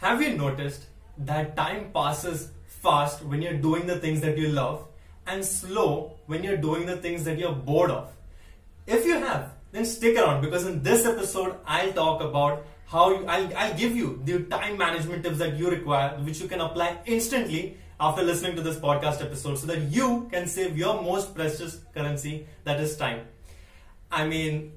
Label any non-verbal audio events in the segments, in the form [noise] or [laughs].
Have you noticed that time passes fast when you're doing the things that you love and slow when you're doing the things that you're bored of? If you have, then stick around because in this episode, I'll talk about how you, I'll, I'll give you the time management tips that you require, which you can apply instantly after listening to this podcast episode so that you can save your most precious currency, that is time. I mean,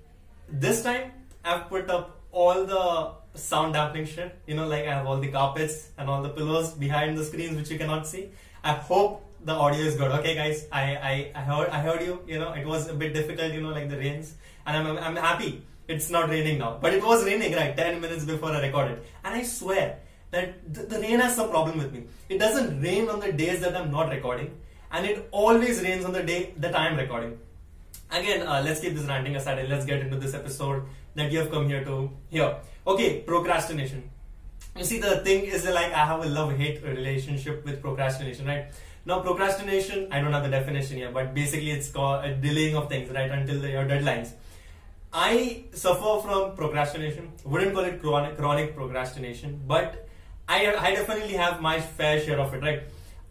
this time I've put up all the sound dampening shit. You know, like I have all the carpets and all the pillows behind the screens which you cannot see. I hope the audio is good. Okay, guys, I, I, I heard I heard you. You know, it was a bit difficult. You know, like the rains, and I'm I'm happy it's not raining now. But it was raining right 10 minutes before I recorded, and I swear that the, the rain has some problem with me. It doesn't rain on the days that I'm not recording, and it always rains on the day that I am recording. Again, uh, let's keep this ranting aside and let's get into this episode that you have come here to hear. Okay, procrastination. You see, the thing is like I have a love-hate relationship with procrastination, right? Now, procrastination, I don't have the definition here, but basically it's called a delaying of things, right, until the, your deadlines. I suffer from procrastination. Wouldn't call it chronic, chronic procrastination, but I, I definitely have my fair share of it, right?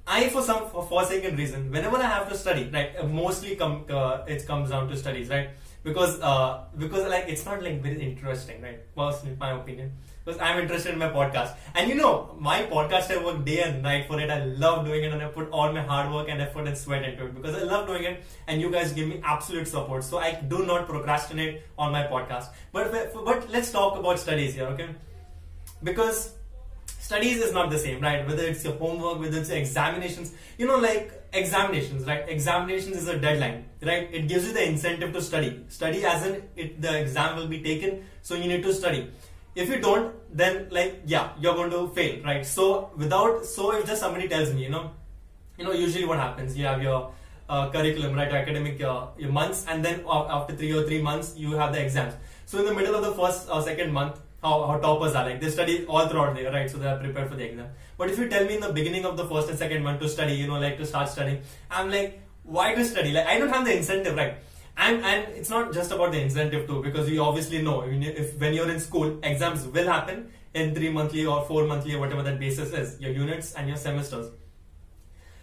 I, for some for forsaken reason, whenever I have to study, right, mostly come uh, it comes down to studies, right? Because uh, because like it's not like very interesting, right? Personally, my opinion. Because I'm interested in my podcast, and you know, my podcast I work day and night for it. I love doing it, and I put all my hard work and effort and sweat into it because I love doing it, and you guys give me absolute support. So I do not procrastinate on my podcast. But but let's talk about studies here, okay? Because studies is not the same, right? Whether it's your homework, whether it's your examinations, you know, like examinations, right? Examinations is a deadline, right? It gives you the incentive to study. Study as in it, the exam will be taken, so you need to study. If you don't, then like yeah, you're going to fail, right? So without, so if just somebody tells me, you know, you know, usually what happens, you have your uh, curriculum, right? Academic uh, your months, and then after three or three months, you have the exams. So in the middle of the first or second month, how, how toppers are like they study all throughout the year, right? So they are prepared for the exam. But if you tell me in the beginning of the first and second month to study, you know, like to start studying, I'm like, why to study? Like I don't have the incentive, right? And and it's not just about the incentive too, because you obviously know if when you're in school, exams will happen in three monthly or four monthly or whatever that basis is, your units and your semesters.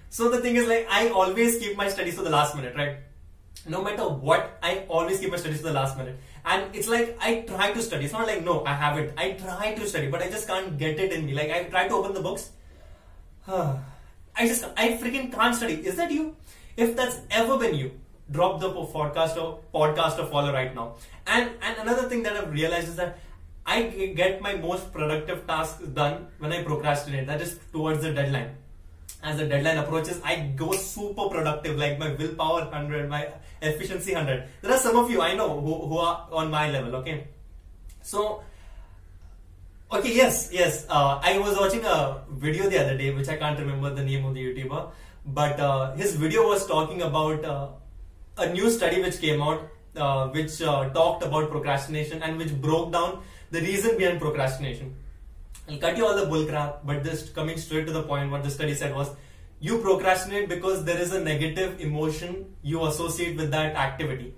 So the thing is like I always keep my studies to the last minute, right? No matter what, I always keep my studies to the last minute. And it's like I try to study. It's not like no, I have it. I try to study, but I just can't get it in me. Like I try to open the books. [sighs] I just I freaking can't study. Is that you? If that's ever been you, drop the podcast or podcast or follow right now. And and another thing that I've realized is that I get my most productive tasks done when I procrastinate. That is towards the deadline as the deadline approaches, I go super productive, like my willpower 100, my efficiency 100. There are some of you I know who, who are on my level, okay? So, okay, yes, yes. Uh, I was watching a video the other day, which I can't remember the name of the YouTuber, but uh, his video was talking about uh, a new study which came out, uh, which uh, talked about procrastination and which broke down the reason behind procrastination. I'll cut you all the bull crap, but just coming straight to the point, what the study said was you procrastinate because there is a negative emotion you associate with that activity.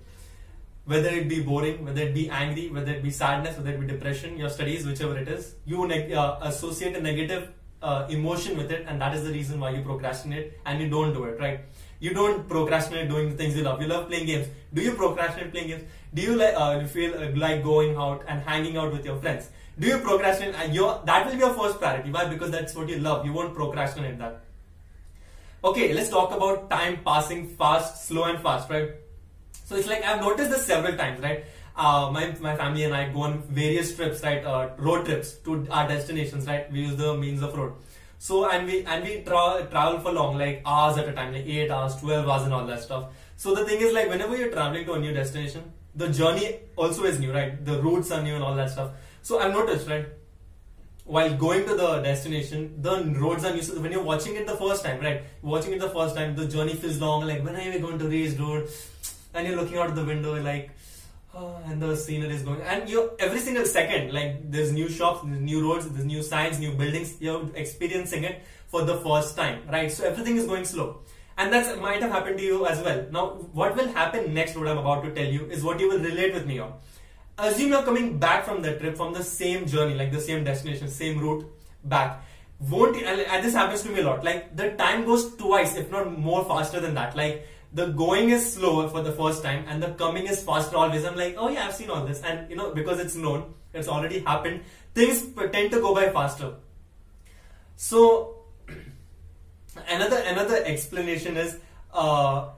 Whether it be boring, whether it be angry, whether it be sadness, whether it be depression, your studies, whichever it is, you uh, associate a negative uh, emotion with it, and that is the reason why you procrastinate and you don't do it, right? You don't procrastinate doing the things you love. You love playing games. Do you procrastinate playing games? Do you uh, feel uh, like going out and hanging out with your friends? Do you procrastinate? And your that will be your first priority. Why? Because that's what you love. You won't procrastinate that. Okay, let's talk about time passing fast, slow and fast, right? So it's like I've noticed this several times, right? Uh, my, my family and I go on various trips, right? Uh, road trips to our destinations, right? We use the means of road. So and we and we tra- travel for long, like hours at a time, like eight hours, twelve hours, and all that stuff. So the thing is, like whenever you're traveling to a new destination, the journey also is new, right? The routes are new and all that stuff. So I've noticed, right? While going to the destination, the roads are new. So when you're watching it the first time, right? Watching it the first time, the journey feels long. Like when are we going to reach road? And you're looking out the window, like, oh, and the scenery is going. And you every single second, like there's new shops, there's new roads, there's new signs, new buildings. You're experiencing it for the first time, right? So everything is going slow. And that might have happened to you as well. Now, what will happen next, what I'm about to tell you, is what you will relate with me on assume you're coming back from the trip from the same journey, like the same destination, same route, back. Won't and this happens to me a lot. Like the time goes twice if not more faster than that. Like the going is slower for the first time and the coming is faster always. I'm like oh yeah i've seen all this. And you know because it's known it's already happened things tend to go by faster. So [clears throat] another another explanation is uh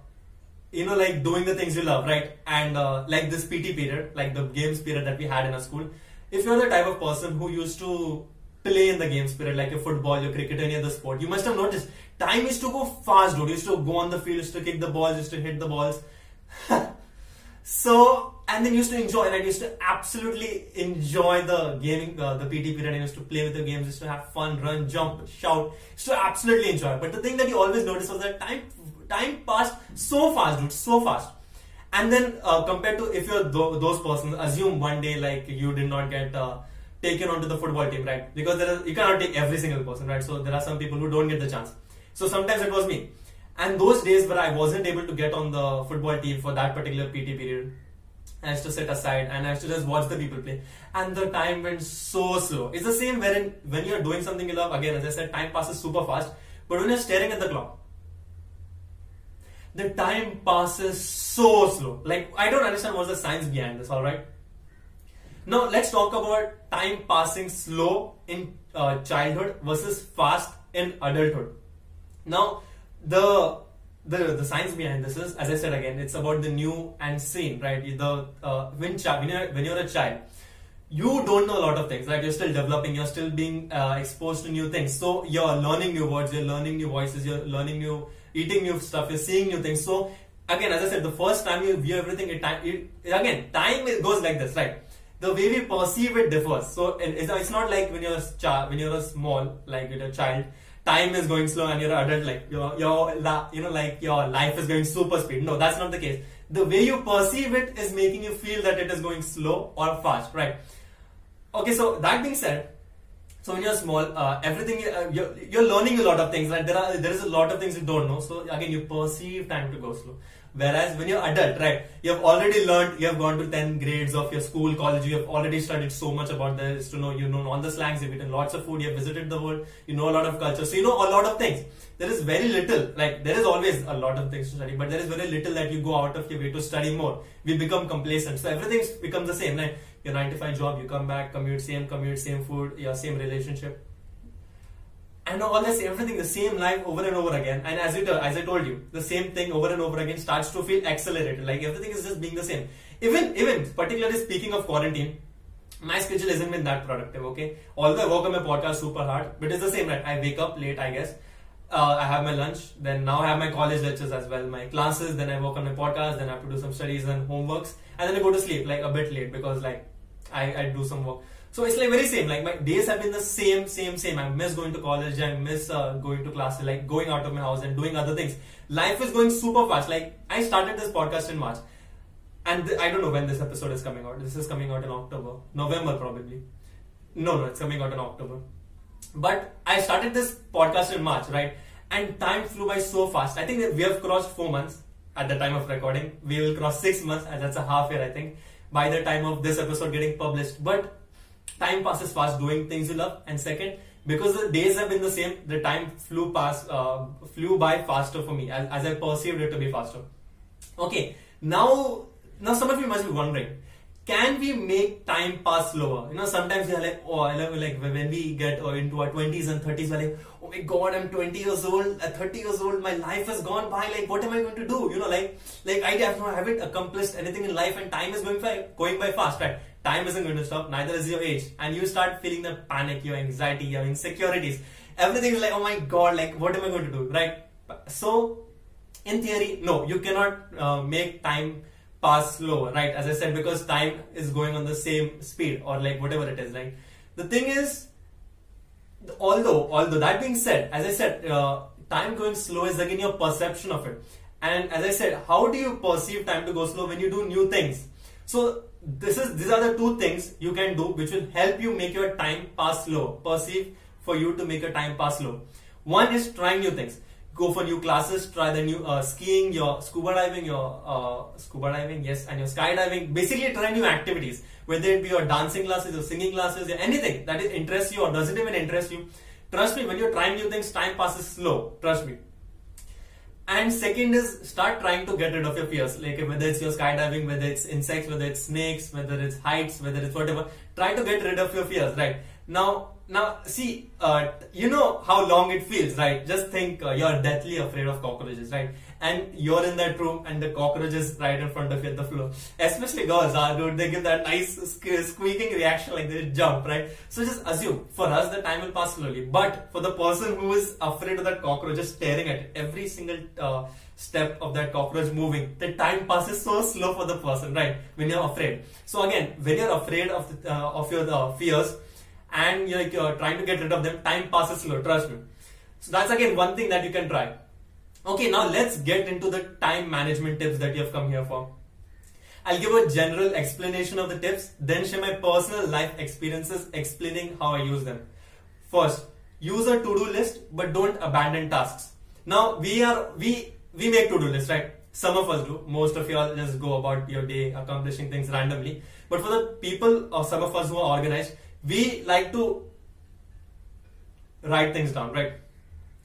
you know like doing the things you love right and uh, like this pt period like the games period that we had in our school if you're the type of person who used to play in the game spirit, like your football, your cricket, any other sport, you must have noticed time used to go fast, dude. You used to go on the field, used to kick the balls, used to hit the balls. [laughs] so, and then used to enjoy, and I used to absolutely enjoy the gaming, uh, the PT period. I used to play with the games, used to have fun, run, jump, shout, used to absolutely enjoy. But the thing that you always notice was that time, time passed so fast, dude, so fast. And then uh, compared to if you're th- those persons, assume one day like you did not get. Uh, taken onto the football team, right? Because there is, you cannot take every single person, right? So there are some people who don't get the chance. So sometimes it was me. And those days where I wasn't able to get on the football team for that particular PT period, I used to sit aside and I used to just watch the people play. And the time went so slow. It's the same when when you're doing something you love, again, as I said, time passes super fast. But when you're staring at the clock, the time passes so slow. Like, I don't understand what's the science behind this, alright? Now let's talk about time passing slow in uh, childhood versus fast in adulthood. Now the the the science behind this is, as I said again, it's about the new and seen, right? The uh, when when you're when you're a child, you don't know a lot of things, right? You're still developing, you're still being uh, exposed to new things. So you're learning new words, you're learning new voices, you're learning new, eating new stuff, you're seeing new things. So again, as I said, the first time you view everything, it, time, it, again, time goes like this, right? the way we perceive it differs. So it's not like when you're a when you're a small, like you're a child, time is going slow, and you're an adult, like your your you know like your life is going super speed. No, that's not the case. The way you perceive it is making you feel that it is going slow or fast, right? Okay, so that being said, so when you're small, uh, everything uh, you're, you're learning a lot of things. Right? There are there is a lot of things you don't know. So again, you perceive time to go slow. Whereas when you're adult, right, you have already learned, you have gone to 10 grades of your school, college, you have already studied so much about this to know, you know all the slangs, you've eaten lots of food, you have visited the world, you know a lot of culture, so you know a lot of things. There is very little, like there is always a lot of things to study, but there is very little that you go out of your way to study more. We become complacent, so everything becomes the same. Like your 9 to 5 job, you come back, commute, same commute, same food, your same relationship. And all this everything the same life over and over again. And as it as i told you the same thing over and over again starts to feel accelerated. Like everything is just being the same. Even even particularly speaking of quarantine my schedule isn't been that productive okay? Although i work on my podcast super hard but it's the same right? I wake up late i guess. Uh, I have my lunch, then now I have my college lectures as well, my classes, then I work on my podcast, then I have to do some studies and homeworks, and then I go to sleep like a bit late because like I, I do some work. So it's like very same. Like my days have been the same, same, same. I miss going to college. I miss uh, going to classes, like going out of my house and doing other things. Life is going super fast. Like I started this podcast in March, and th- I don't know when this episode is coming out. This is coming out in October, November probably. No, no, it's coming out in October. But I started this podcast in March, right? And time flew by so fast. I think we have crossed four months at the time of recording. We will cross six months, and that's a half year, I think, by the time of this episode getting published. But time passes fast doing things you love and second because the days have been the same the time flew past uh, flew by faster for me as, as i perceived it to be faster okay now now some of you must be wondering can we make time pass slower? You know, sometimes we are like, oh, I love like when we get uh, into our 20s and 30s, we're like, oh my god, I'm 20 years old, at 30 years old, my life has gone by. Like, what am I going to do? You know, like, like I haven't accomplished anything in life, and time is going by going by fast, right? Time isn't going to stop, neither is your age, and you start feeling the panic, your anxiety, your insecurities. Everything is like, oh my god, like, what am I going to do, right? So, in theory, no, you cannot uh, make time pass slow, right? As I said, because time is going on the same speed or like whatever it is. Like the thing is, although although that being said, as I said, uh, time going slow is again your perception of it. And as I said, how do you perceive time to go slow when you do new things? So this is these are the two things you can do which will help you make your time pass slow. Perceive for you to make your time pass slow. One is trying new things go for new classes, try the new uh, skiing, your scuba diving, your uh, scuba diving, yes, and your skydiving. Basically, try new activities, whether it be your dancing classes, your singing classes, or anything that is interests you or doesn't even interest you. Trust me, when you're trying new things, time passes slow. Trust me. And second is start trying to get rid of your fears. Like whether it's your skydiving, whether it's insects, whether it's snakes, whether it's heights, whether it's whatever. Try to get rid of your fears, right? Now, now see, uh, you know how long it feels, right? Just think uh, you're deathly afraid of cockroaches, right? And you're in that room and the cockroaches right in front of you at the floor. Especially girls, uh, dude, they give that nice squeaking reaction like they jump, right? So just assume, for us the time will pass slowly. But for the person who is afraid of that cockroach just staring at every single uh, step of that cockroach moving, the time passes so slow for the person, right? When you're afraid. So again, when you're afraid of the, uh, of your uh, fears, and you're, trying to get rid of them, time passes slow, trust me. So that's again one thing that you can try. Okay, now let's get into the time management tips that you have come here for. I'll give a general explanation of the tips, then share my personal life experiences explaining how I use them. First, use a to-do list, but don't abandon tasks. Now we are we we make to-do lists, right? Some of us do. Most of you all just go about your day accomplishing things randomly. But for the people or some of us who are organized, we like to write things down, right?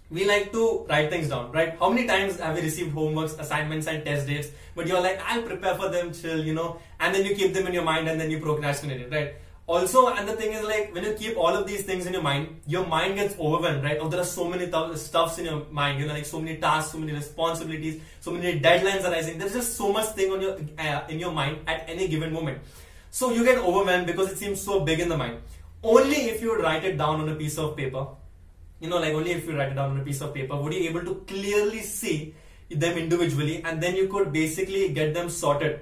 We like to write things down, right? How many times have we received homeworks, assignments, and test dates, but you're like, I'll prepare for them, chill, you know, and then you keep them in your mind and then you procrastinate it, right? Also, and the thing is like, when you keep all of these things in your mind, your mind gets overwhelmed, right? Oh, there are so many th- stuffs in your mind, you know, like so many tasks, so many responsibilities, so many deadlines arising. There's just so much thing on your uh, in your mind at any given moment. So you get overwhelmed because it seems so big in the mind. Only if you write it down on a piece of paper, you know, like only if you write it down on a piece of paper, would you able to clearly see them individually and then you could basically get them sorted.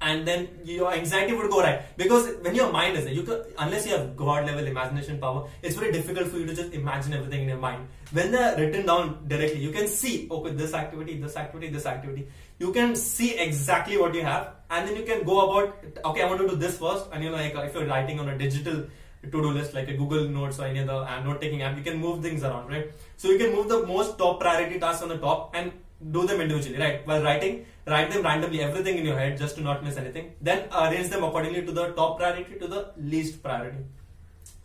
And then your anxiety would go right because when your mind is there you could, unless you have god level imagination power it's very difficult for you to just imagine everything in your mind. When they're written down directly you can see okay this activity this activity this activity. You can see exactly what you have and then you can go about okay i want to do this first and you know like if you're writing on a digital to-do list like a google notes or any other uh, note-taking app you can move things around right so you can move the most top priority tasks on the top and do them individually, right? While writing, write them randomly, everything in your head just to not miss anything. Then arrange them accordingly to the top priority to the least priority.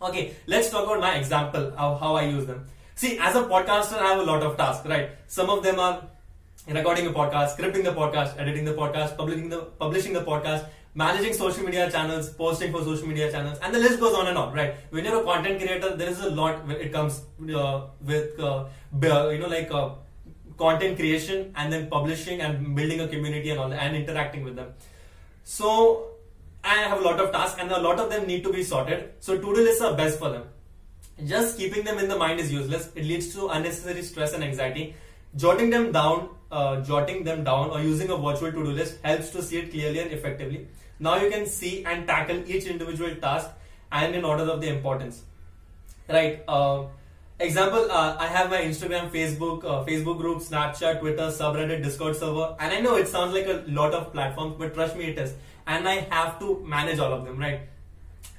Okay, let's talk about my example of how I use them. See, as a podcaster, I have a lot of tasks, right? Some of them are recording a podcast, scripting the podcast, editing the podcast, publishing the publishing the podcast, managing social media channels, posting for social media channels, and the list goes on and on, right? When you're a content creator, there is a lot when it comes uh, with uh, you know like uh, content creation and then publishing and building a community and all and interacting with them. So I have a lot of tasks and a lot of them need to be sorted. So to-do lists are best for them. Just keeping them in the mind is useless. It leads to unnecessary stress and anxiety. Jotting them down, uh, jotting them down or using a virtual to-do list helps to see it clearly and effectively. Now you can see and tackle each individual task and in order of the importance. Right. Uh, Example, uh, I have my Instagram, Facebook, uh, Facebook group, Snapchat, Twitter, subreddit, Discord server, and I know it sounds like a lot of platforms, but trust me, it is. And I have to manage all of them, right?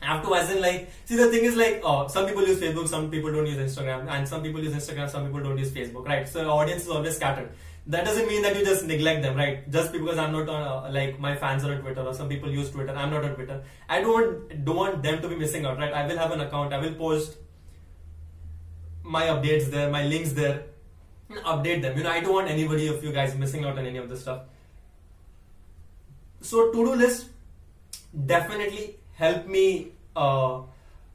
Have to, as in like, see the thing is like, uh, some people use Facebook, some people don't use Instagram, and some people use Instagram, some people don't use Facebook, right? So audience is always scattered. That doesn't mean that you just neglect them, right? Just because I'm not on, uh, like my fans are on Twitter or some people use Twitter, I'm not on Twitter. I don't don't want them to be missing out, right? I will have an account, I will post my updates there, my links there, update them. You know, I don't want anybody of you guys missing out on any of this stuff. So to-do list definitely help me, uh,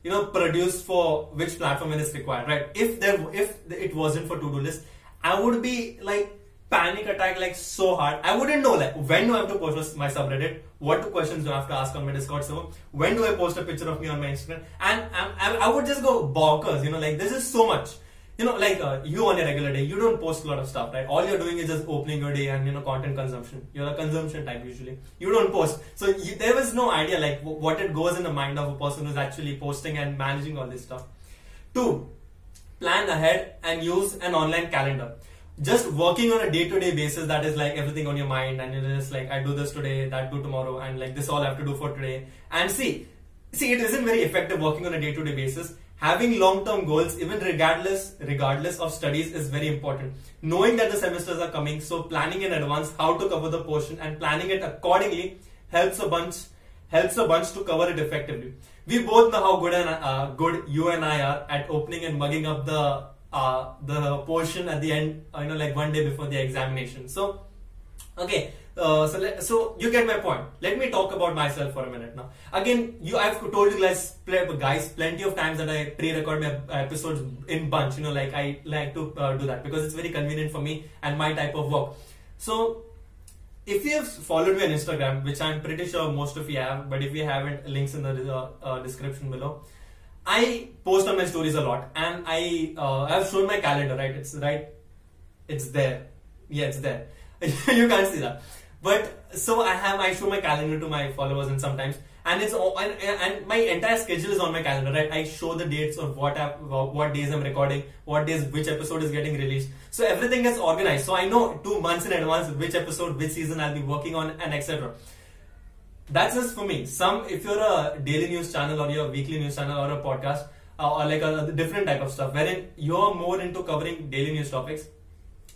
you know, produce for which platform it is required, right? If there, if it wasn't for to-do list, I would be like panic attack like so hard. I wouldn't know like when do I have to post my subreddit, what questions do I have to ask on my Discord server, when do I post a picture of me on my Instagram, and I, I would just go bonkers. You know, like this is so much. You know, like uh, you on a regular day, you don't post a lot of stuff, right? All you're doing is just opening your day and you know content consumption. You're a consumption type usually. You don't post, so you, there was no idea like what it goes in the mind of a person who's actually posting and managing all this stuff. Two, plan ahead and use an online calendar just working on a day-to-day basis that is like everything on your mind and you're just like i do this today that do tomorrow and like this all i have to do for today and see see it isn't very effective working on a day-to-day basis having long-term goals, even regardless regardless of studies, is very important. Knowing that the semesters are coming, so planning in advance how to cover the portion and planning it accordingly helps a bunch helps a bunch to cover it effectively. We both know how good and uh, good you and I are at opening and mugging up the uh, the portion at the end, you know, like one day before the examination. So, okay, uh, so so you get my point. Let me talk about myself for a minute now. Again, you I've told you guys, guys, plenty of times that I pre-record my episodes in bunch. You know, like I like to uh, do that because it's very convenient for me and my type of work. So if you have followed me on Instagram, which I'm pretty sure most of you have, but if you haven't, links in the uh, uh, description below. I post on my stories a lot, and I uh, I've shown my calendar. Right, it's right, it's there. Yeah, it's there. [laughs] you can't see that, but so I have I show my calendar to my followers, and sometimes and it's all, and, and my entire schedule is on my calendar right? I show the dates of what I, what days i'm recording what days which episode is getting released. So everything is organized. So i know two months in advance which episode which season i'll be working on and etc that's just for me. Some if you're a daily news channel or your weekly news channel or a podcast uh, or like a, a different type of stuff wherein you're more into covering daily news topics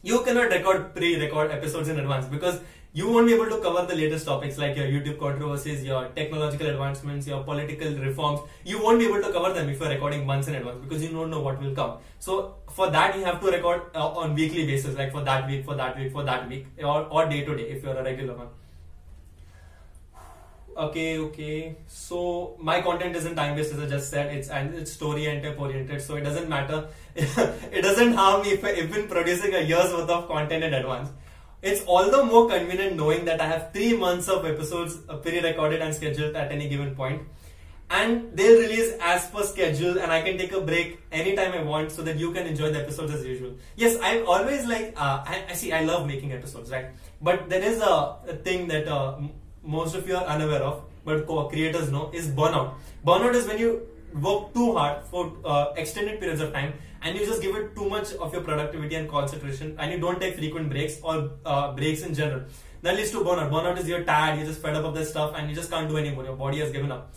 you cannot record pre-record episodes in advance because you won't be able to cover the latest topics like your YouTube controversies, your technological advancements, your political reforms. You won't be able to cover them if you're recording months in advance because you don't know what will come. So for that, you have to record uh, on weekly basis, like for that week, for that week, for that week, or, or day to day if you're a regular one. [sighs] Okay, okay. So my content isn't time based, as I just said. It's and it's story and type oriented, so it doesn't matter. [laughs] it doesn't harm me if I've been producing a year's worth of content in advance it's all the more convenient knowing that I have three months of episodes uh, pre-recorded and scheduled at any given point, and they'll release as per schedule, and I can take a break anytime I want, so that you can enjoy the episodes as usual. Yes, I'm always like, uh, I, I, see, I love making episodes, right? But there is a, a thing that uh, most of you are unaware of, but creators know, is burnout. Burnout is when you work too hard for uh, extended periods of time and you just give it too much of your productivity and concentration and you don't take frequent breaks or uh, breaks in general. That leads to burnout. Burnout is you're tired you're just fed up of this stuff and you just can't do anymore your body has given up.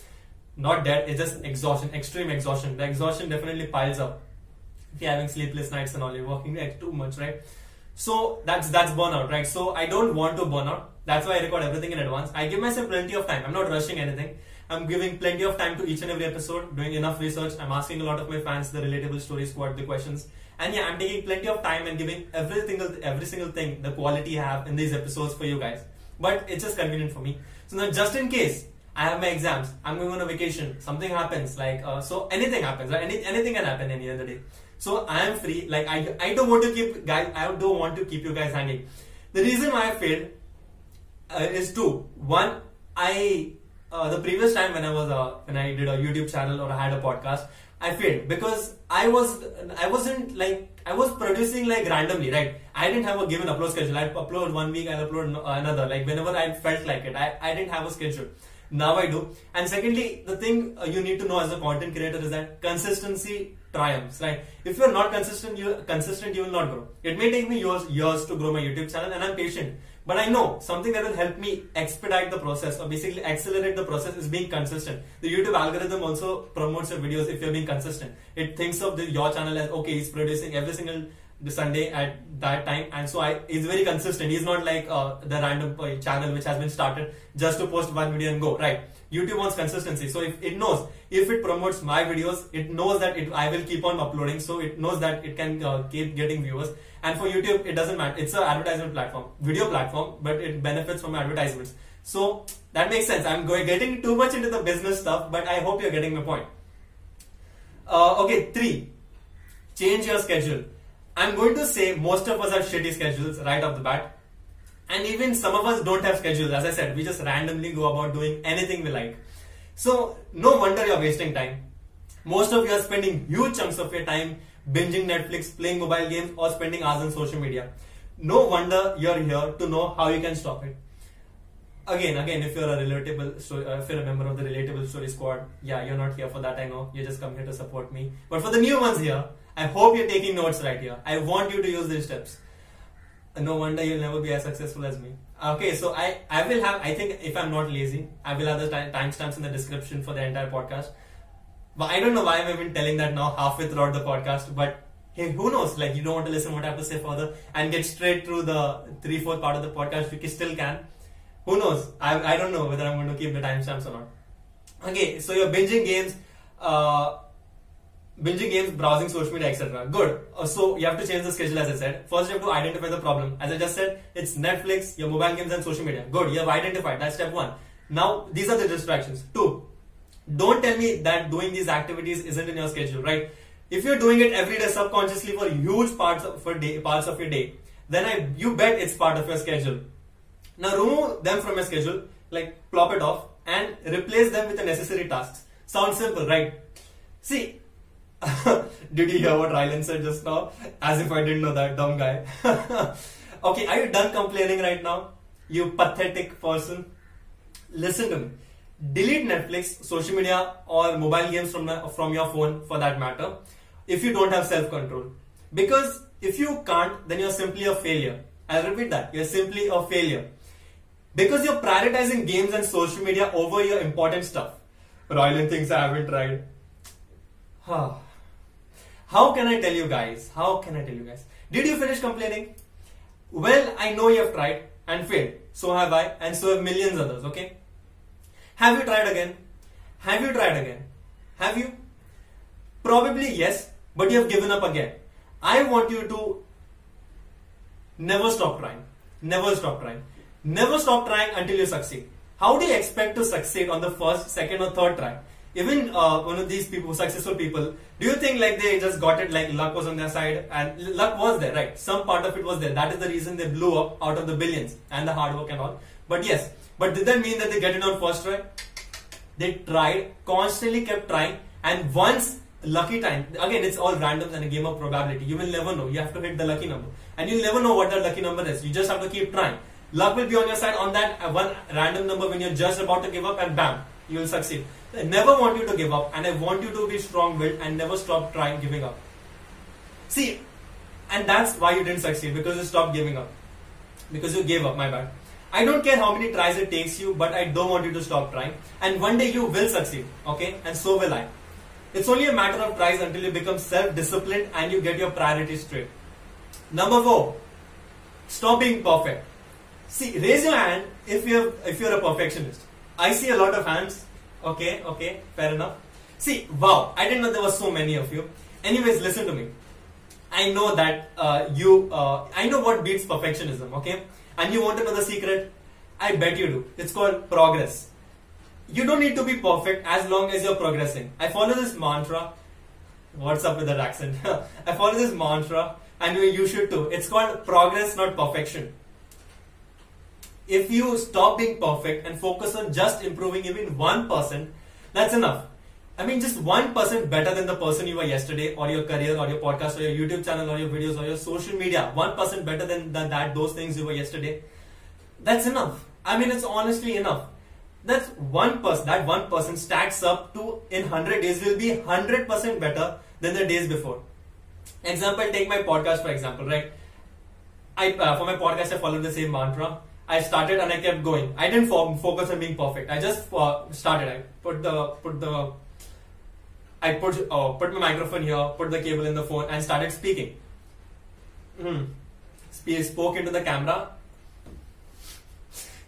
Not dead it's just exhaustion extreme exhaustion. The exhaustion definitely piles up. If you're having sleepless nights and all you're working like too much right? So that's that's burnout right? So i don't want to burn out. That's why i record everything in advance. I give myself plenty of time. I'm not rushing anything I'm giving plenty of time to each and every episode, doing enough research. I'm asking a lot of my fans the relatable stories, what the questions, and yeah, I'm taking plenty of time and giving every single every single thing the quality I have in these episodes for you guys. But it's just convenient for me. So now, just in case I have my exams, I'm going on a vacation, something happens, like uh, so anything happens, right? Any, anything can happen any other day. So I am free. Like I, I don't want to keep guys. I don't want to keep you guys hanging. The reason why I failed uh, is two. One, I uh, the previous time when I was uh, when I did a YouTube channel or I had a podcast, I failed because I was I wasn't like I was producing like randomly, right? I didn't have a given upload schedule. I'd upload one week, I'll upload another. Like whenever I felt like it, I, I didn't have a schedule. Now I do. And secondly, the thing uh, you need to know as a content creator is that consistency triumphs. Right? If you're not consistent, you consistent, you will not grow. It may take me years years to grow my YouTube channel, and I'm patient. But I know something that will help me expedite the process or basically accelerate the process is being consistent. The YouTube algorithm also promotes your videos if you're being consistent. It thinks of the, your channel as okay, he's producing every single Sunday at that time, and so I very consistent. He's not like uh, the random uh, channel which has been started just to post one video and go right. YouTube wants consistency, so if it knows if it promotes my videos, it knows that it I will keep on uploading, so it knows that it can uh, keep getting viewers and for YouTube, it doesn't matter. It's an advertisement platform, video platform, but it benefits from advertisements. So that makes sense. I'm going getting too much into the business stuff, but I hope you're getting my point. Uh, okay, three. Change your schedule. I'm going to say most of us have shitty schedules right off the bat. And even some of us don't have schedules. As I said, we just randomly go about doing anything we like. So no wonder you're wasting time. Most of you are spending huge chunks of your time binging Netflix, playing mobile games, or spending hours on social media. No wonder you're here to know how you can stop it. Again, again, if you're a relatable, uh, if you're a member of the relatable story squad, yeah, you're not here for that. I know you just come here to support me. But for the new ones here, I hope you're taking notes right here. I want you to use these steps. No wonder you'll never be as successful as me. Okay, so I, I will have, I think if I'm not lazy, I will have the time, timestamps in the description for the entire podcast But I don't know why I'm even telling that now halfway throughout the podcast, but hey, who knows? Like, you don't want to listen what I have to say further and get straight through the three fourth part of the podcast, you still can. Who knows? I, I don't know whether I'm going to keep the timestamps or not. Okay, so you're binging games, uh, binging games, browsing social media, etc. Good. Uh, so you have to change the schedule, as I said. First, you have to identify the problem. As I just said, it's Netflix, your mobile games, and social media. Good. You have identified. That's step one. Now, these are the distractions. Two, don't tell me that doing these activities isn't in your schedule, right? If you're doing it every day subconsciously for huge parts of, for day, parts of your day, then I you bet it's part of your schedule. Now remove them from your schedule, like plop it off, and replace them with the necessary tasks. Sounds simple, right? See, [laughs] did you hear what Rylan said just now? As if I didn't know that, dumb guy. [laughs] okay, are you done complaining right now? You pathetic person. Listen to me delete Netflix, social media, or mobile games from, the, from your phone for that matter if you don't have self control. Because if you can't, then you're simply a failure. I'll repeat that. You're simply a failure. Because you're prioritizing games and social media over your important stuff. Royal things I haven't tried. [sighs] How can I tell you guys? How can I tell you guys? Did you finish complaining? Well, I know you have tried and failed. So have I, and so have millions others, okay? Have you tried again? Have you tried again? Have you? Probably yes, but you have given up again. I want you to never stop trying. Never stop trying. Never stop trying until you succeed. How do you expect to succeed on the first, second, or third try? Even uh, one of these people, successful people, do you think like they just got it like luck was on their side and luck was there, right? Some part of it was there. That is the reason they blew up out of the billions and the hard work and all. But yes, but did that mean that they get it on first try? They tried, constantly kept trying, and once lucky time, again it's all random and a game of probability. You will never know. You have to hit the lucky number. And you'll never know what that lucky number is. You just have to keep trying. Luck will be on your side on that one random number when you're just about to give up and bam, you will succeed. I never want you to give up and I want you to be strong willed and never stop trying giving up. See, and that's why you didn't succeed because you stopped giving up. Because you gave up, my bad. I don't care how many tries it takes you, but I don't want you to stop trying. And one day you will succeed, okay? And so will I. It's only a matter of tries until you become self-disciplined and you get your priorities straight. Number four, stop being perfect. See, raise your hand if you're if you're a perfectionist. I see a lot of hands. Okay, okay, fair enough. See, wow, I didn't know there were so many of you. Anyways, listen to me. I know that uh, you. Uh, I know what beats perfectionism. Okay and you want to know the secret? I bet you do. It's called progress. You don't need to be perfect as long as you're progressing. I follow this mantra. What's up with that accent? [laughs] I follow this mantra and you should too. It's called progress, not perfection. If you stop being perfect and focus on just improving even 1%, that's enough. I mean, just 1% better than the person you were yesterday, or your career, or your podcast, or your YouTube channel, or your videos, or your social media. 1% better than, that, those things you were yesterday. That's enough. I mean, it's honestly enough. That's one person, that one person stacks up to in 100 days will be 100% better than the days before. Example, take my podcast for example, right? I, uh, for my podcast, I follow the same mantra. I started and I kept going. I didn't fo- focus on being perfect. I just uh, started. I put the put the I put uh, put my microphone here, put the cable in the phone, and started speaking. Mm. Sp- spoke into the camera,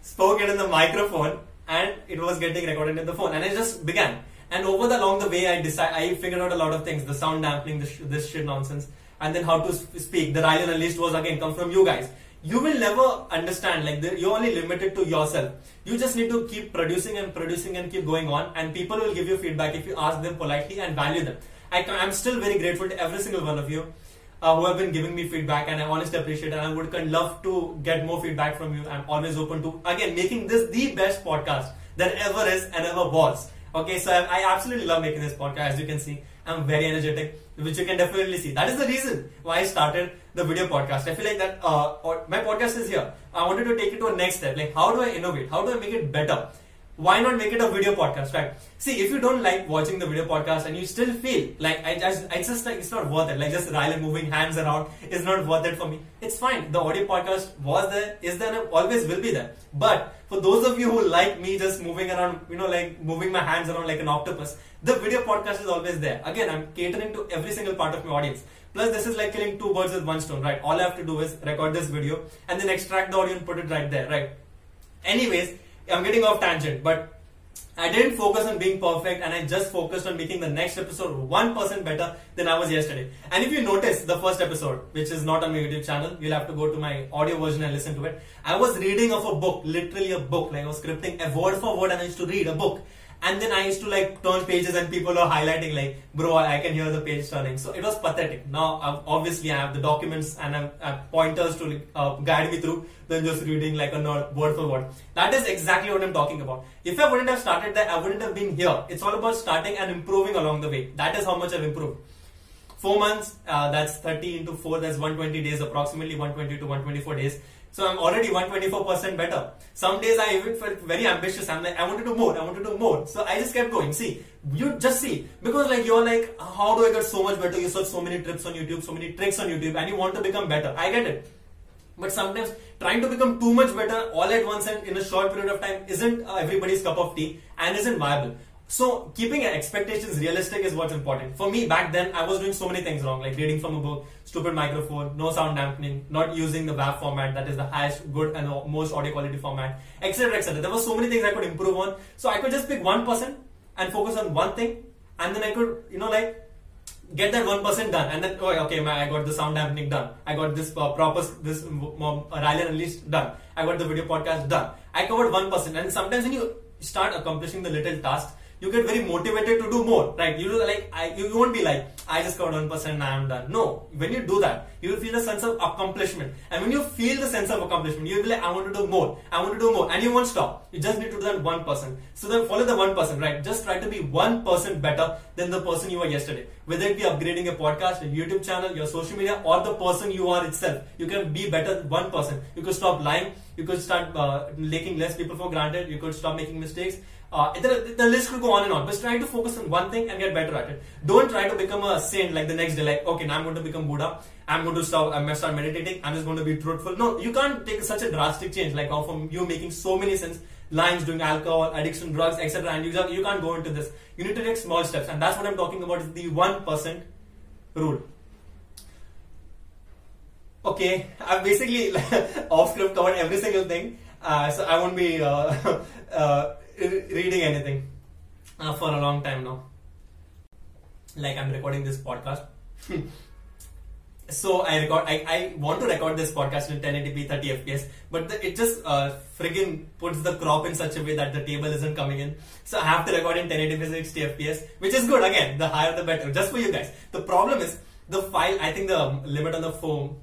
spoke it in the microphone, and it was getting recorded in the phone. And I just began. And over the long the way, I decide I figured out a lot of things: the sound dampening, this, this shit nonsense, and then how to speak. The Rylan Unleashed was again come from you guys you will never understand like the, you're only limited to yourself. You just need to keep producing and producing and keep going on and people will give you feedback if you ask them politely and value them. I, am still very grateful to every single one of you uh, who have been giving me feedback and I honestly appreciate and I would love to get more feedback from you. I'm always open to again making this the best podcast that ever is and ever was. Okay so I, I absolutely love making this podcast as you can see I'm very energetic, which you can definitely see. That is the reason why I started the video podcast. I feel like that uh, my podcast is here. I wanted to take it to a next step. Like, how do I innovate? How do I make it better? Why not make it a video podcast, right? See, if you don't like watching the video podcast and you still feel like I just, I just like it's not worth it. Like just Rylan moving hands around is not worth it for me. It's fine. The audio podcast was there, is there, and always will be there. But for those of you who like me just moving around, you know, like moving my hands around like an octopus, the video podcast is always there. Again, I'm catering to every single part of my audience. Plus, this is like killing two birds with one stone, right? All I have to do is record this video and then extract the audio and put it right there, right? Anyways, I'm getting off tangent, but I didn't focus on being perfect and I just focused on making the next episode 1% better than I was yesterday. And if you notice the first episode, which is not on my YouTube channel, you'll have to go to my audio version and listen to it. I was reading of a book, literally a book, like I was scripting a word for word and I used to read a book and then I used to like turn pages and people are highlighting like, bro, I can hear the page turning. So it was pathetic. Now, obviously, I have the documents and I have pointers to uh, guide me through than just reading like a word for word. That is exactly what I'm talking about. If I wouldn't have started that, I wouldn't have been here. It's all about starting and improving along the way. That is how much I've improved. Four months, uh, that's 30 into 4, that's 120 days, approximately 120 to 124 days. So I'm already 124% better. Some days I even felt very ambitious. I'm like, I want to do more, I want to do more. So I just kept going. See, you just see, because like you're like, how do I get so much better? You search so many tips on YouTube, so many tricks on YouTube, and you want to become better. I get it. But sometimes trying to become too much better all at once and in a short period of time isn't uh, everybody's cup of tea and isn't viable. So keeping expectations realistic is what's important. For me back then, I was doing so many things wrong, like reading from a book, stupid microphone, no sound dampening, not using the WAV format that is the highest, good and most audio quality format, etc. etc. There were so many things I could improve on. So I could just pick one person and focus on one thing, and then I could, you know, like get that one percent done, and then oh okay, I got the sound dampening done. I got this uh, proper this um, Rylan release done. I got the video podcast done. I covered one percent, and sometimes when you start accomplishing the little tasks you get very motivated to do more, right? You like, I, you, won't be like, I just got one percent and I am done. No, when you do that, you will feel a sense of accomplishment, and when you feel the sense of accomplishment, you will be like, I want to do more, I want to do more, and you won't stop. You just need to do that one percent. So then follow the one percent, right? Just try to be one percent better than the person you were yesterday. Whether it be upgrading a podcast, a YouTube channel, your social media, or the person you are itself, you can be better one. You could stop lying. You could start uh, taking less people for granted. You could stop making mistakes uh, the, the list could go on and on, but try to focus on one thing and get better at it. Don't try to become a saint like the next day, like, okay, now I'm going to become Buddha. I'm going to start, I'm going to start meditating. I'm just going to be truthful. No, you can't take such a drastic change, like how from you making so many sense, lines doing alcohol, addiction, drugs, etc. And you, you can't go into this. You need to take small steps. And that's what I'm talking about is the 1% rule. Okay, I've basically [laughs] off script covered every single thing. Uh, so I won't be uh, [laughs] uh, reading anything uh, for a long time now. Like I'm recording this podcast. so I record. I, I want to record this podcast in 1080p 30 fps, but the, it just uh, friggin' puts the crop in such a way that the table isn't coming in. So I have to record in 1080p 60 fps, which is good. Again, the higher the better. Just for you guys. The problem is the file. I think the limit on the phone,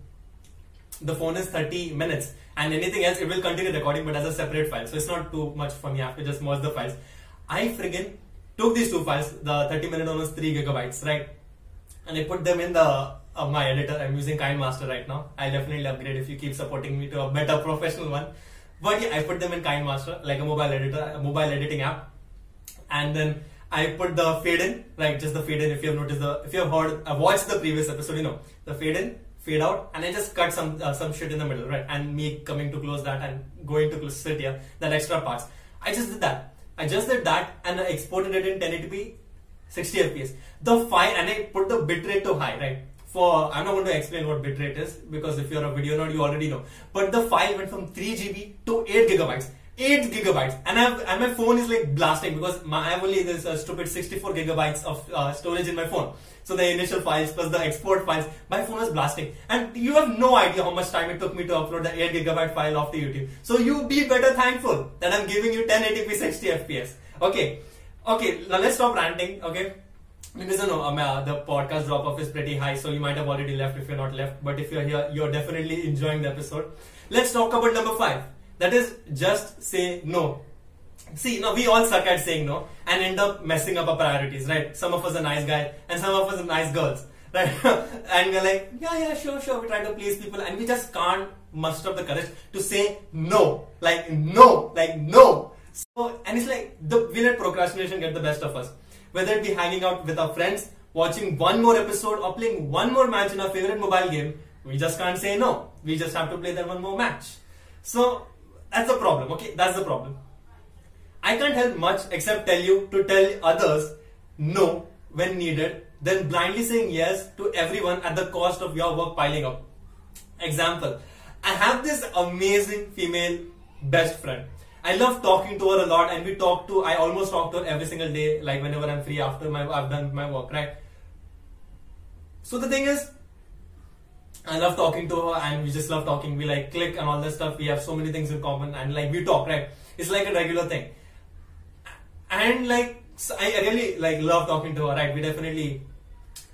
the phone is 30 minutes and anything else it will continue recording but as a separate file. So it's not too much for me I have to just merge the files. I friggin took these two files the 30 minute one was 3 gigabytes right? And I put them in the uh, my editor. I'm using KineMaster right now. I'll definitely upgrade if you keep supporting me to a better [laughs] professional one. But yeah I put them in KineMaster like a mobile editor a mobile editing app. And then I put the fade in, like just the fade in. If you have noticed the, if you have heard, uh, watched the previous episode, you know, the fade in, fade out and I just cut some uh, some shit in the middle, right? And me coming to close that and going to close it here, that extra parts. I just did that. I just did that and I exported it in 1080p 60 fps. The file and I put the bitrate to high, right? For I'm not going to explain what bitrate is because if you're a video nerd, you already know. But the file went from 3 GB to 8 gigabytes. 8 gigabytes. And, and my phone is like blasting because my, I have only this uh, stupid 64 gigabytes of uh, storage in my phone. So the initial files plus the export files my phone is blasting. And you have no idea how much time it took me to upload the 8 gigabyte file off the YouTube. So you be better thankful that I'm giving you 1080p 60 fps okay. Okay now let's stop ranting okay? Because you know um, uh, the podcast drop off is pretty high so you might have already left if you're not left. But if you're here you're definitely enjoying the episode. Let's talk about number 5 that is just say no. See, now we all suck at saying no and end up messing up our priorities, right? Some of us are nice guys and some of us are nice girls, right? [laughs] and we're like, yeah, yeah, sure, sure. We try to please people and we just can't muster up the courage to say no. Like, no, like, no. So, and it's like the we let procrastination get the best of us. Whether it be hanging out with our friends, watching one more episode, or playing one more match in our favorite mobile game, we just can't say no. We just have to play that one more match. So that's the problem. Okay, that's the problem. I can't help much except tell you to tell others no when needed, then blindly saying yes to everyone at the cost of your work piling up. Example I have this amazing female best friend. I love talking to her a lot, and we talk to. I almost talk to her every single day, like whenever I'm free after my I've done my work, right? So the thing is, I love talking to her, and we just love talking. We like click and all this stuff. We have so many things in common, and like we talk, right? It's like a regular thing, and like I really like love talking to her, right? We definitely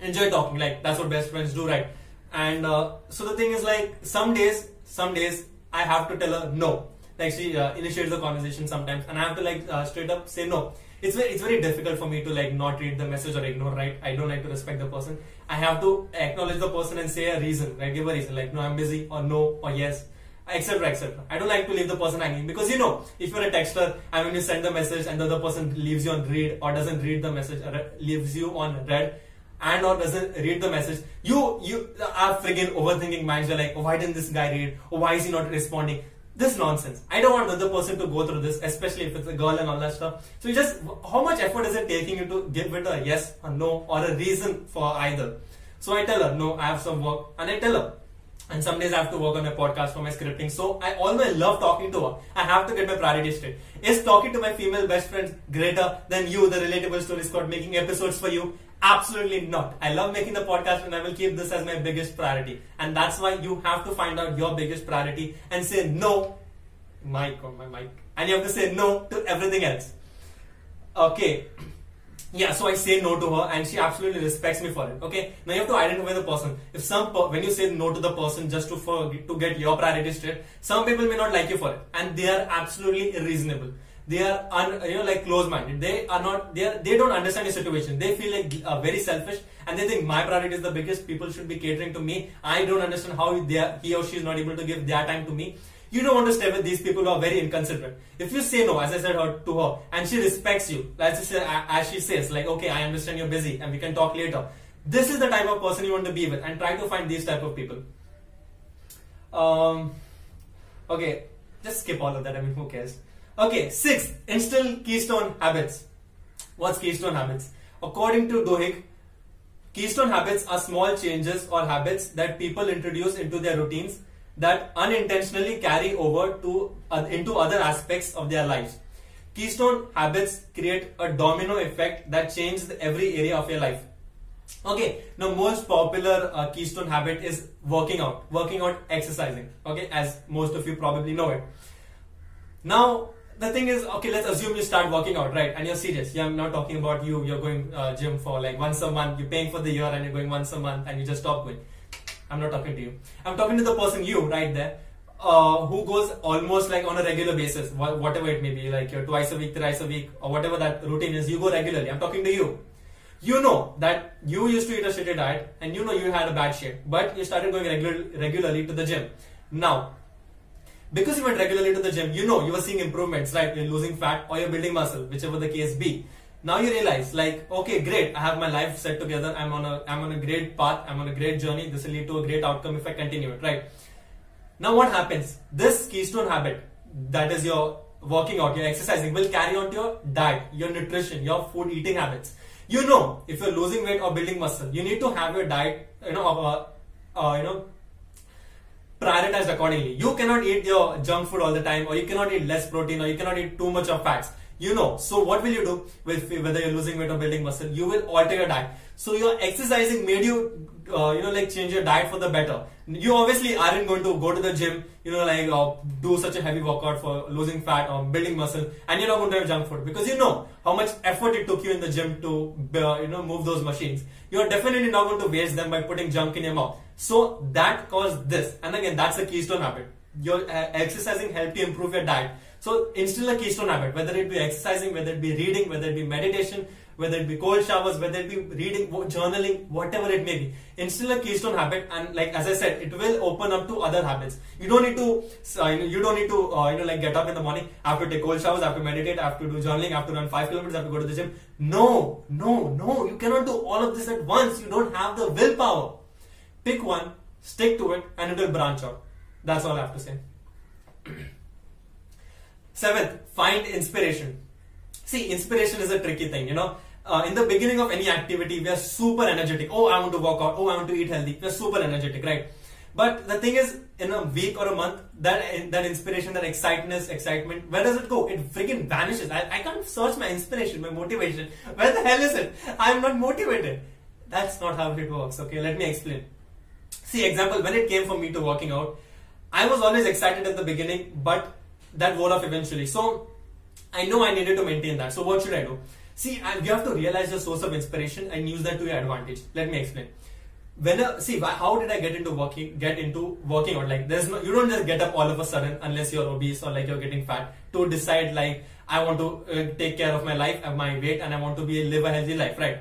enjoy talking, like that's what best friends do, right? And uh, so the thing is, like some days, some days I have to tell her no. Like she uh, initiates the conversation sometimes, and I have to like uh, straight up say no. It's very, it's very difficult for me to like not read the message or ignore, right? I don't like to respect the person. I have to acknowledge the person and say a reason, right? Give a reason, like no, I'm busy, or no, or yes etc etc i don't like to leave the person hanging because you know if you're a texter and when you send the message and the other person leaves you on read or doesn't read the message or leaves you on read and or doesn't read the message you you are friggin overthinking minds you're like oh, why didn't this guy read oh, why is he not responding this nonsense i don't want the other person to go through this especially if it's a girl and all that stuff so just how much effort is it taking you to give it a yes or no or a reason for either so i tell her no i have some work and i tell her and some days I have to work on my podcast for my scripting. So I always love talking to her. I have to get my priorities straight. Is talking to my female best friend greater than you, the relatable story squad, making episodes for you? Absolutely not. I love making the podcast and I will keep this as my biggest priority. And that's why you have to find out your biggest priority and say no. Mic on my mic. And you have to say no to everything else. Okay yeah so i say no to her and she absolutely respects me for it okay now you have to identify the person if some when you say no to the person just to for to get your priority straight some people may not like you for it and they are absolutely reasonable they are un, you know like close minded they are not they are they don't understand the situation they feel like uh, very selfish and they think my priority is the biggest people should be catering to me i don't understand how they are, he or she is not able to give their time to me you don't want to stay with these people who are very inconsiderate. If you say no, as I said her, to her, and she respects you, as she, as she says, like, okay, I understand you're busy and we can talk later. This is the type of person you want to be with, and try to find these type of people. Um, okay, just skip all of that. I mean, who cares? Okay, six, instill keystone habits. What's keystone habits? According to Duhigg, keystone habits are small changes or habits that people introduce into their routines that unintentionally carry over to uh, into other aspects of their lives. Keystone habits create a domino effect that changes every area of your life. Okay, now most popular uh, keystone habit is working out, working out, exercising. Okay, as most of you probably know it. Now the thing is, okay, let's assume you start working out, right? And you're serious. Yeah, I'm not talking about you. You're going uh, gym for like once a month. You're paying for the year, and you're going once a month, and you just stop going. I'm not talking to you. I'm talking to the person, you, right there, uh, who goes almost like on a regular basis, whatever it may be, like you're twice a week, thrice a week, or whatever that routine is, you go regularly. I'm talking to you. You know that you used to eat a shitty diet and you know you had a bad shape, but you started going regular, regularly to the gym. Now, because you went regularly to the gym, you know you were seeing improvements, right? You're losing fat or you're building muscle, whichever the case be. Now you realize like okay great i have my life set together. I'm on a i'm on a great path. I'm on a great journey. This will lead to a great outcome if i continue it right? Now what happens? This keystone habit that is your working out your exercising will carry on to your diet your nutrition your food eating habits. You know if you're losing weight or building muscle you need to have your diet you know uh, uh, you know prioritized accordingly. You cannot eat your junk food all the time or you cannot eat less protein or you cannot eat too much of fats. You know. So what will you do with whether you're losing weight or building muscle? You will alter your diet so your exercising made you uh, you know like change your diet for the better. You obviously aren't going to go to the gym you know like uh, do such a heavy workout for losing fat or building muscle and you're not going to have junk food. Because you know how much effort it took you in the gym to uh, you know move those machines. You're definitely not going to waste them by putting junk in your mouth. So that caused this. And again that's a keystone habit. Your uh, exercising helped you improve your diet. So instill a keystone habit, whether it be exercising, whether it be reading, whether it be meditation, whether it be cold showers, whether it be reading, journaling, whatever it may be. Instill a keystone habit, and like as I said, it will open up to other habits. You don't need to, uh, you don't need to, uh, you know, like get up in the morning, I have to take cold showers, I have to meditate, I have to do journaling, I have to run five kilometers, I have to go to the gym. No, no, no, you cannot do all of this at once. You don't have the willpower. Pick one, stick to it, and it will branch out. That's all I have to say. [clears throat] Seventh, find inspiration. See, inspiration is a tricky thing, you know. Uh, in the beginning of any activity, we are super energetic. Oh, I want to work out. Oh, I want to eat healthy. We're super energetic, right? But the thing is, in a week or a month, that that inspiration, that excitement, excitement, where does it go? It freaking vanishes. I, I can't search my inspiration, my motivation. Where the hell is it? I'm not motivated. That's not how it works. Okay, let me explain. See, example, when it came for me to working out, I was always excited at the beginning, but that wore off eventually. So I know I needed to maintain that. So what should I do? See, you have to realize the source of inspiration and use that to your advantage. Let me explain. When a, see, how did I get into working? Get into working out? Like, there's no, you don't just get up all of a sudden unless you're obese or like you're getting fat to decide like I want to uh, take care of my life, and my weight, and I want to be live a healthy life, right?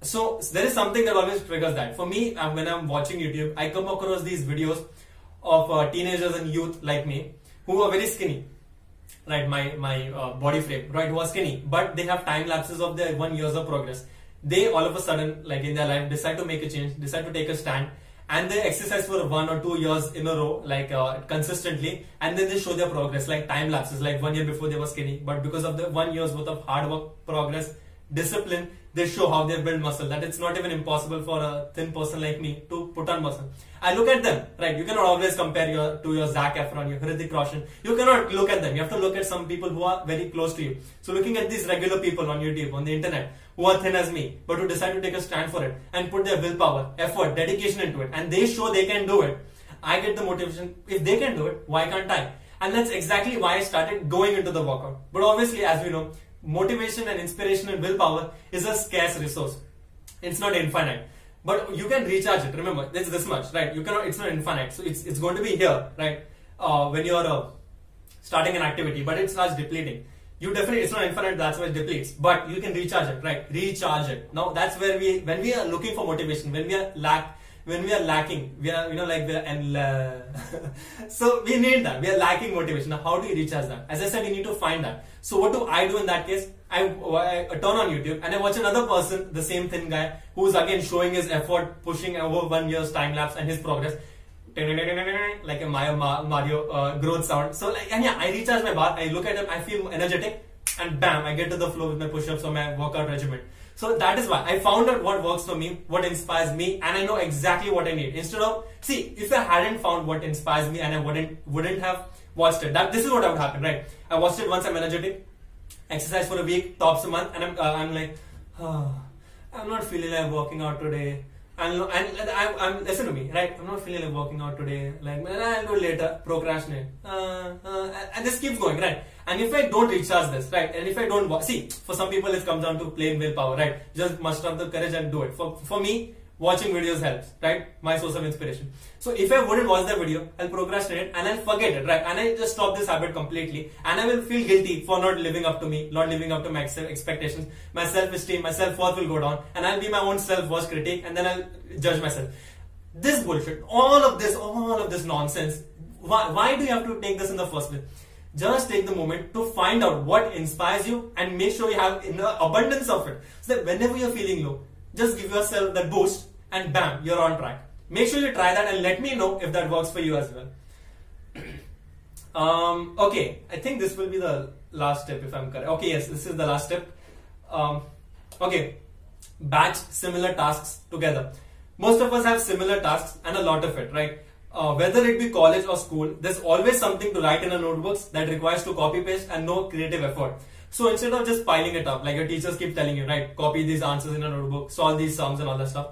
So there is something that always triggers that. For me, when I'm watching YouTube, I come across these videos of uh, teenagers and youth like me who are very skinny right my my uh, body frame right who skinny but they have time lapses of their one years of progress. They all of a sudden like in their life decide to make a change decide to take a stand and they exercise for one or two years in a row like uh, consistently and then they show their progress like time lapses like one year before they were skinny but because of the one year's worth of hard work progress discipline they show how they build muscle that it's not even impossible for a thin person like me to put on muscle I look at them, right? You cannot always compare your to your Zac Efron, your Hrithik Roshan. You cannot look at them. You have to look at some people who are very close to you. So looking at these regular people on YouTube, on the internet, who are thin as me, but who decide to take a stand for it and put their willpower, effort, dedication into it, and they show they can do it. I get the motivation. If they can do it, why can't I? And that's exactly why I started going into the workout. But obviously, as we know, motivation and inspiration and willpower is a scarce resource. It's not infinite. But you can recharge it. Remember it's this much right? You cannot it's not infinite. So it's it's going to be here right? Uh, when you're uh, starting an activity but it starts depleting. You definitely it's not infinite that's why it depletes. But you can recharge it right? Recharge it. Now that's where we when we are looking for motivation when we are lack when we are lacking, we are, you know, like we are, and uh, [laughs] so we need that. We are lacking motivation. Now, how do you recharge that? As I said, you need to find that. So, what do I do in that case? I, I turn on YouTube and I watch another person, the same thin guy, who's again showing his effort, pushing over one year's time lapse and his progress. [laughs] Like a Mario uh, growth sound. So, like, and yeah, I recharge my bar. I look at him, I feel energetic, and bam, I get to the flow with my push-ups or my workout regimen. So that is why I found out what works for me, what inspires me, and I know exactly what I need. Instead of see, if I hadn't found what inspires me and I wouldn't wouldn't have watched it, that this is what would happen, right? I watched it once. I'm energetic, exercise for a week, tops a month, and I'm uh, I'm like, oh, I'm not feeling like working out today. And, and I'm, I'm, listen to me, right? I'm not feeling like working out today. Like, I'll do later, procrastinate. Uh, uh, and this keeps going, right? And if I don't recharge this, right? And if I don't see, for some people it comes down to plain willpower, right? Just muster up the courage and do it. For for me, watching videos helps, right? My source of inspiration. So if I wouldn't watch the video, I'll procrastinate and I'll forget it, right? And I just stop this habit completely, and I will feel guilty for not living up to me, not living up to my expectations. My self-esteem, my self-worth will go down, and I'll be my own self-worth critic, and then I'll judge myself. This bullshit, all of this, all of this nonsense. Why, why do you have to take this in the first place? Just take the moment to find out what inspires you and make sure you have in abundance of it. So that whenever you're feeling low just give yourself that boost and bam you're on track. Make sure you try that and let me know if that works for you as well. [clears throat] Um, okay i think this will be the last step if i'm correct. Okay yes this is the last step. Um, okay batch similar tasks together. Most of us have similar tasks and a lot of it right uh, whether it be college or school, there's always something to write in a notebooks that requires to copy paste and no creative effort. So instead of just piling it up, like your teachers keep telling you, right, copy these answers in a notebook, solve these sums and all that stuff.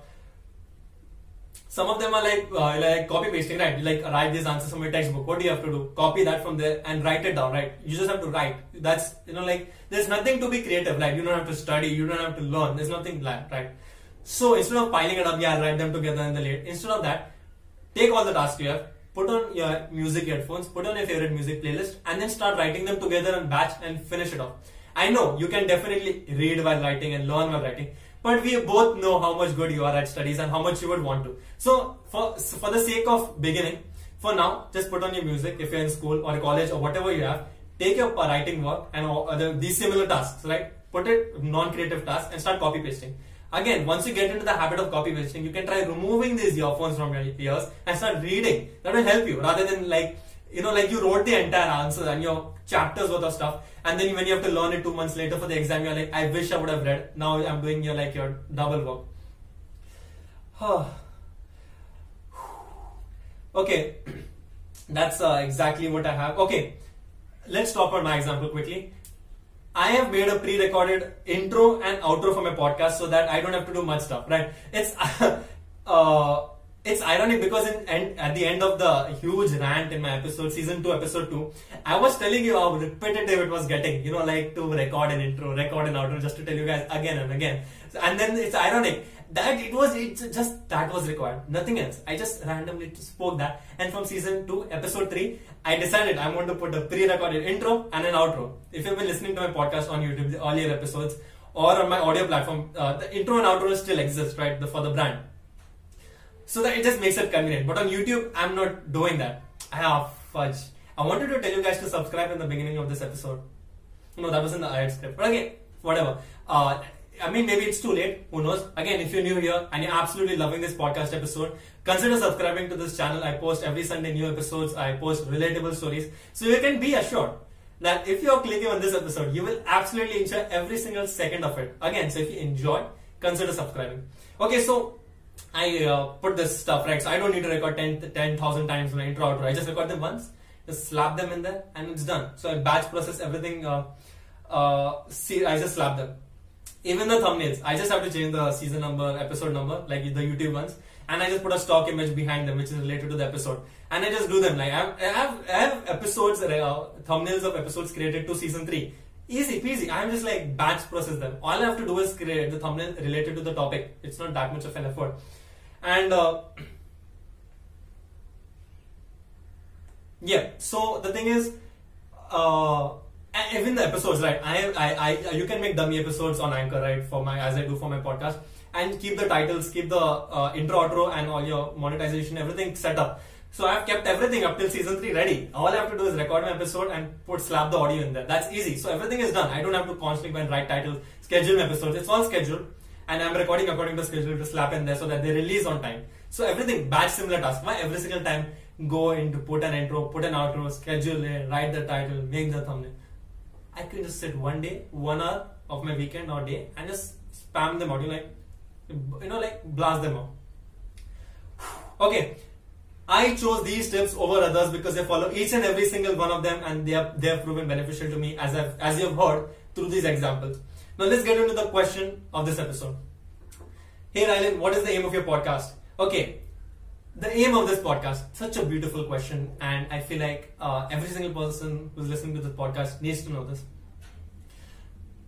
Some of them are like uh, like copy pasting, right? Like write these answers from your textbook. What do you have to do? Copy that from there and write it down, right? You just have to write. That's you know like there's nothing to be creative, right? You don't have to study, you don't have to learn. There's nothing like right. So instead of piling it up, yeah, write them together in the late. Instead of that, take all the tasks you have, put on your music headphones, put on your favorite music playlist, and then start writing them together and batch and finish it off. I know you can definitely read while writing and learn while writing, but we both know how much good you are at studies and how much you would want to. So for for the sake of beginning, for now, just put on your music if you're in school or college or whatever you have. Take your uh, writing work and other, these similar tasks, right? Put it non-creative tasks and start copy pasting. Again, once you get into the habit of copy pasting, you can try removing these earphones from your ears and start reading. That will help you rather than like you know, like you wrote the entire answers and your chapters worth of stuff, and then when you have to learn it two months later for the exam, you're like, I wish I would have read. Now I'm doing your like your double work. [sighs] okay, [clears throat] that's uh, exactly what I have. Okay, let's talk about my example quickly. I have made a pre-recorded intro and outro for my podcast so that I don't have to do much stuff. Right? It's [laughs] uh, it's ironic because in end, at the end of the huge rant in my episode, season two, episode two, I was telling you how repetitive it was getting. You know, like to record an intro, record an outro, just to tell you guys again and again. And then it's ironic that it was just that was required, nothing else. I just randomly spoke that, and from season two, episode three, I decided I'm going to put a pre-recorded intro and an outro. If you've been listening to my podcast on YouTube, the earlier episodes, or on my audio platform, uh, the intro and outro still exist, right? The, for the brand so that it just makes it convenient. But on YouTube, I'm not doing that. I have fudge. I wanted to tell you guys to subscribe in the beginning of this episode. No, that was in the ad script. But okay, whatever. Uh, I mean, maybe it's too late. Who knows? Again, if you're new here and you're absolutely loving this podcast episode, consider subscribing to this channel. I post every Sunday new episodes. I post relatable stories. So you can be assured that if you're clicking on this episode, you will absolutely enjoy every single second of it. Again, so if you enjoy, consider subscribing. Okay, so I uh, put this stuff right. So I don't need to record 10,000 10, times my intro outro. I just record them once, just slap them in there, and it's done. So I batch process everything. Uh, uh, see, I just slap them. Even the thumbnails, I just have to change the season number, episode number, like the YouTube ones, and I just put a stock image behind them, which is related to the episode, and I just do them. Like I have, I have, I have episodes, uh, thumbnails of episodes created to season three. Easy peasy. I'm just like batch process them. All I have to do is create the thumbnail related to the topic. It's not that much of an effort. And uh, [clears throat] yeah, so the thing is, uh, even the episodes, right? I, I, I, you can make dummy episodes on Anchor, right? For my as I do for my podcast, and keep the titles, keep the uh, intro, outro, and all your monetization, everything set up. So I've kept everything up till season three ready. All I have to do is record my episode and put slap the audio in there. That's easy. So everything is done. I don't have to constantly go and write titles, schedule episodes. It's all scheduled and I'm recording according to the schedule to slap in there so that they release on time. So everything batch similar task. Why every single time go into put an intro, put an outro, schedule it, write the title, make the thumbnail. I can just sit one day, one hour of my weekend or day and just spam them out. You like, you know, like blast them out. [sighs] Okay, I chose these tips over others because I follow each and every single one of them and they have, they have proven beneficial to me as, I've, as you have heard through these examples. Now let's get into the question of this episode. Hey Rylan, what is the aim of your podcast? Okay, the aim of this podcast, such a beautiful question, and I feel like uh, every single person who's listening to this podcast needs to know this.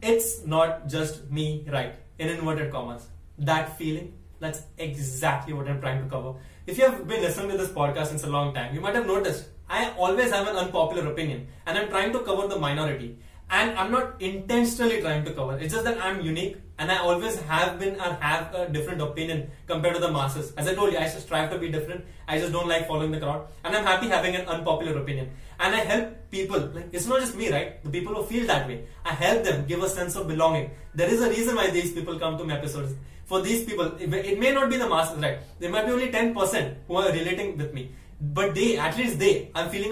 It's not just me, right? In inverted commas. That feeling, that's exactly what I'm trying to cover. If you have been listening to this podcast since a long time, you might have noticed I always have an unpopular opinion, and I'm trying to cover the minority and I'm not intentionally trying to cover. It's just that I'm unique and I always have been or have a different opinion compared to the masses. As I told you, I strive to be different. I just don't like following the crowd, and I'm happy having an unpopular opinion. And I help people. Like it's not just me, right? The people who feel that way. I help them give a sense of belonging. There is a reason why these people come to my episodes. For these people, it may not be the masses, right? There might be only 10% who are relating with me, but they, at least they, I'm feeling a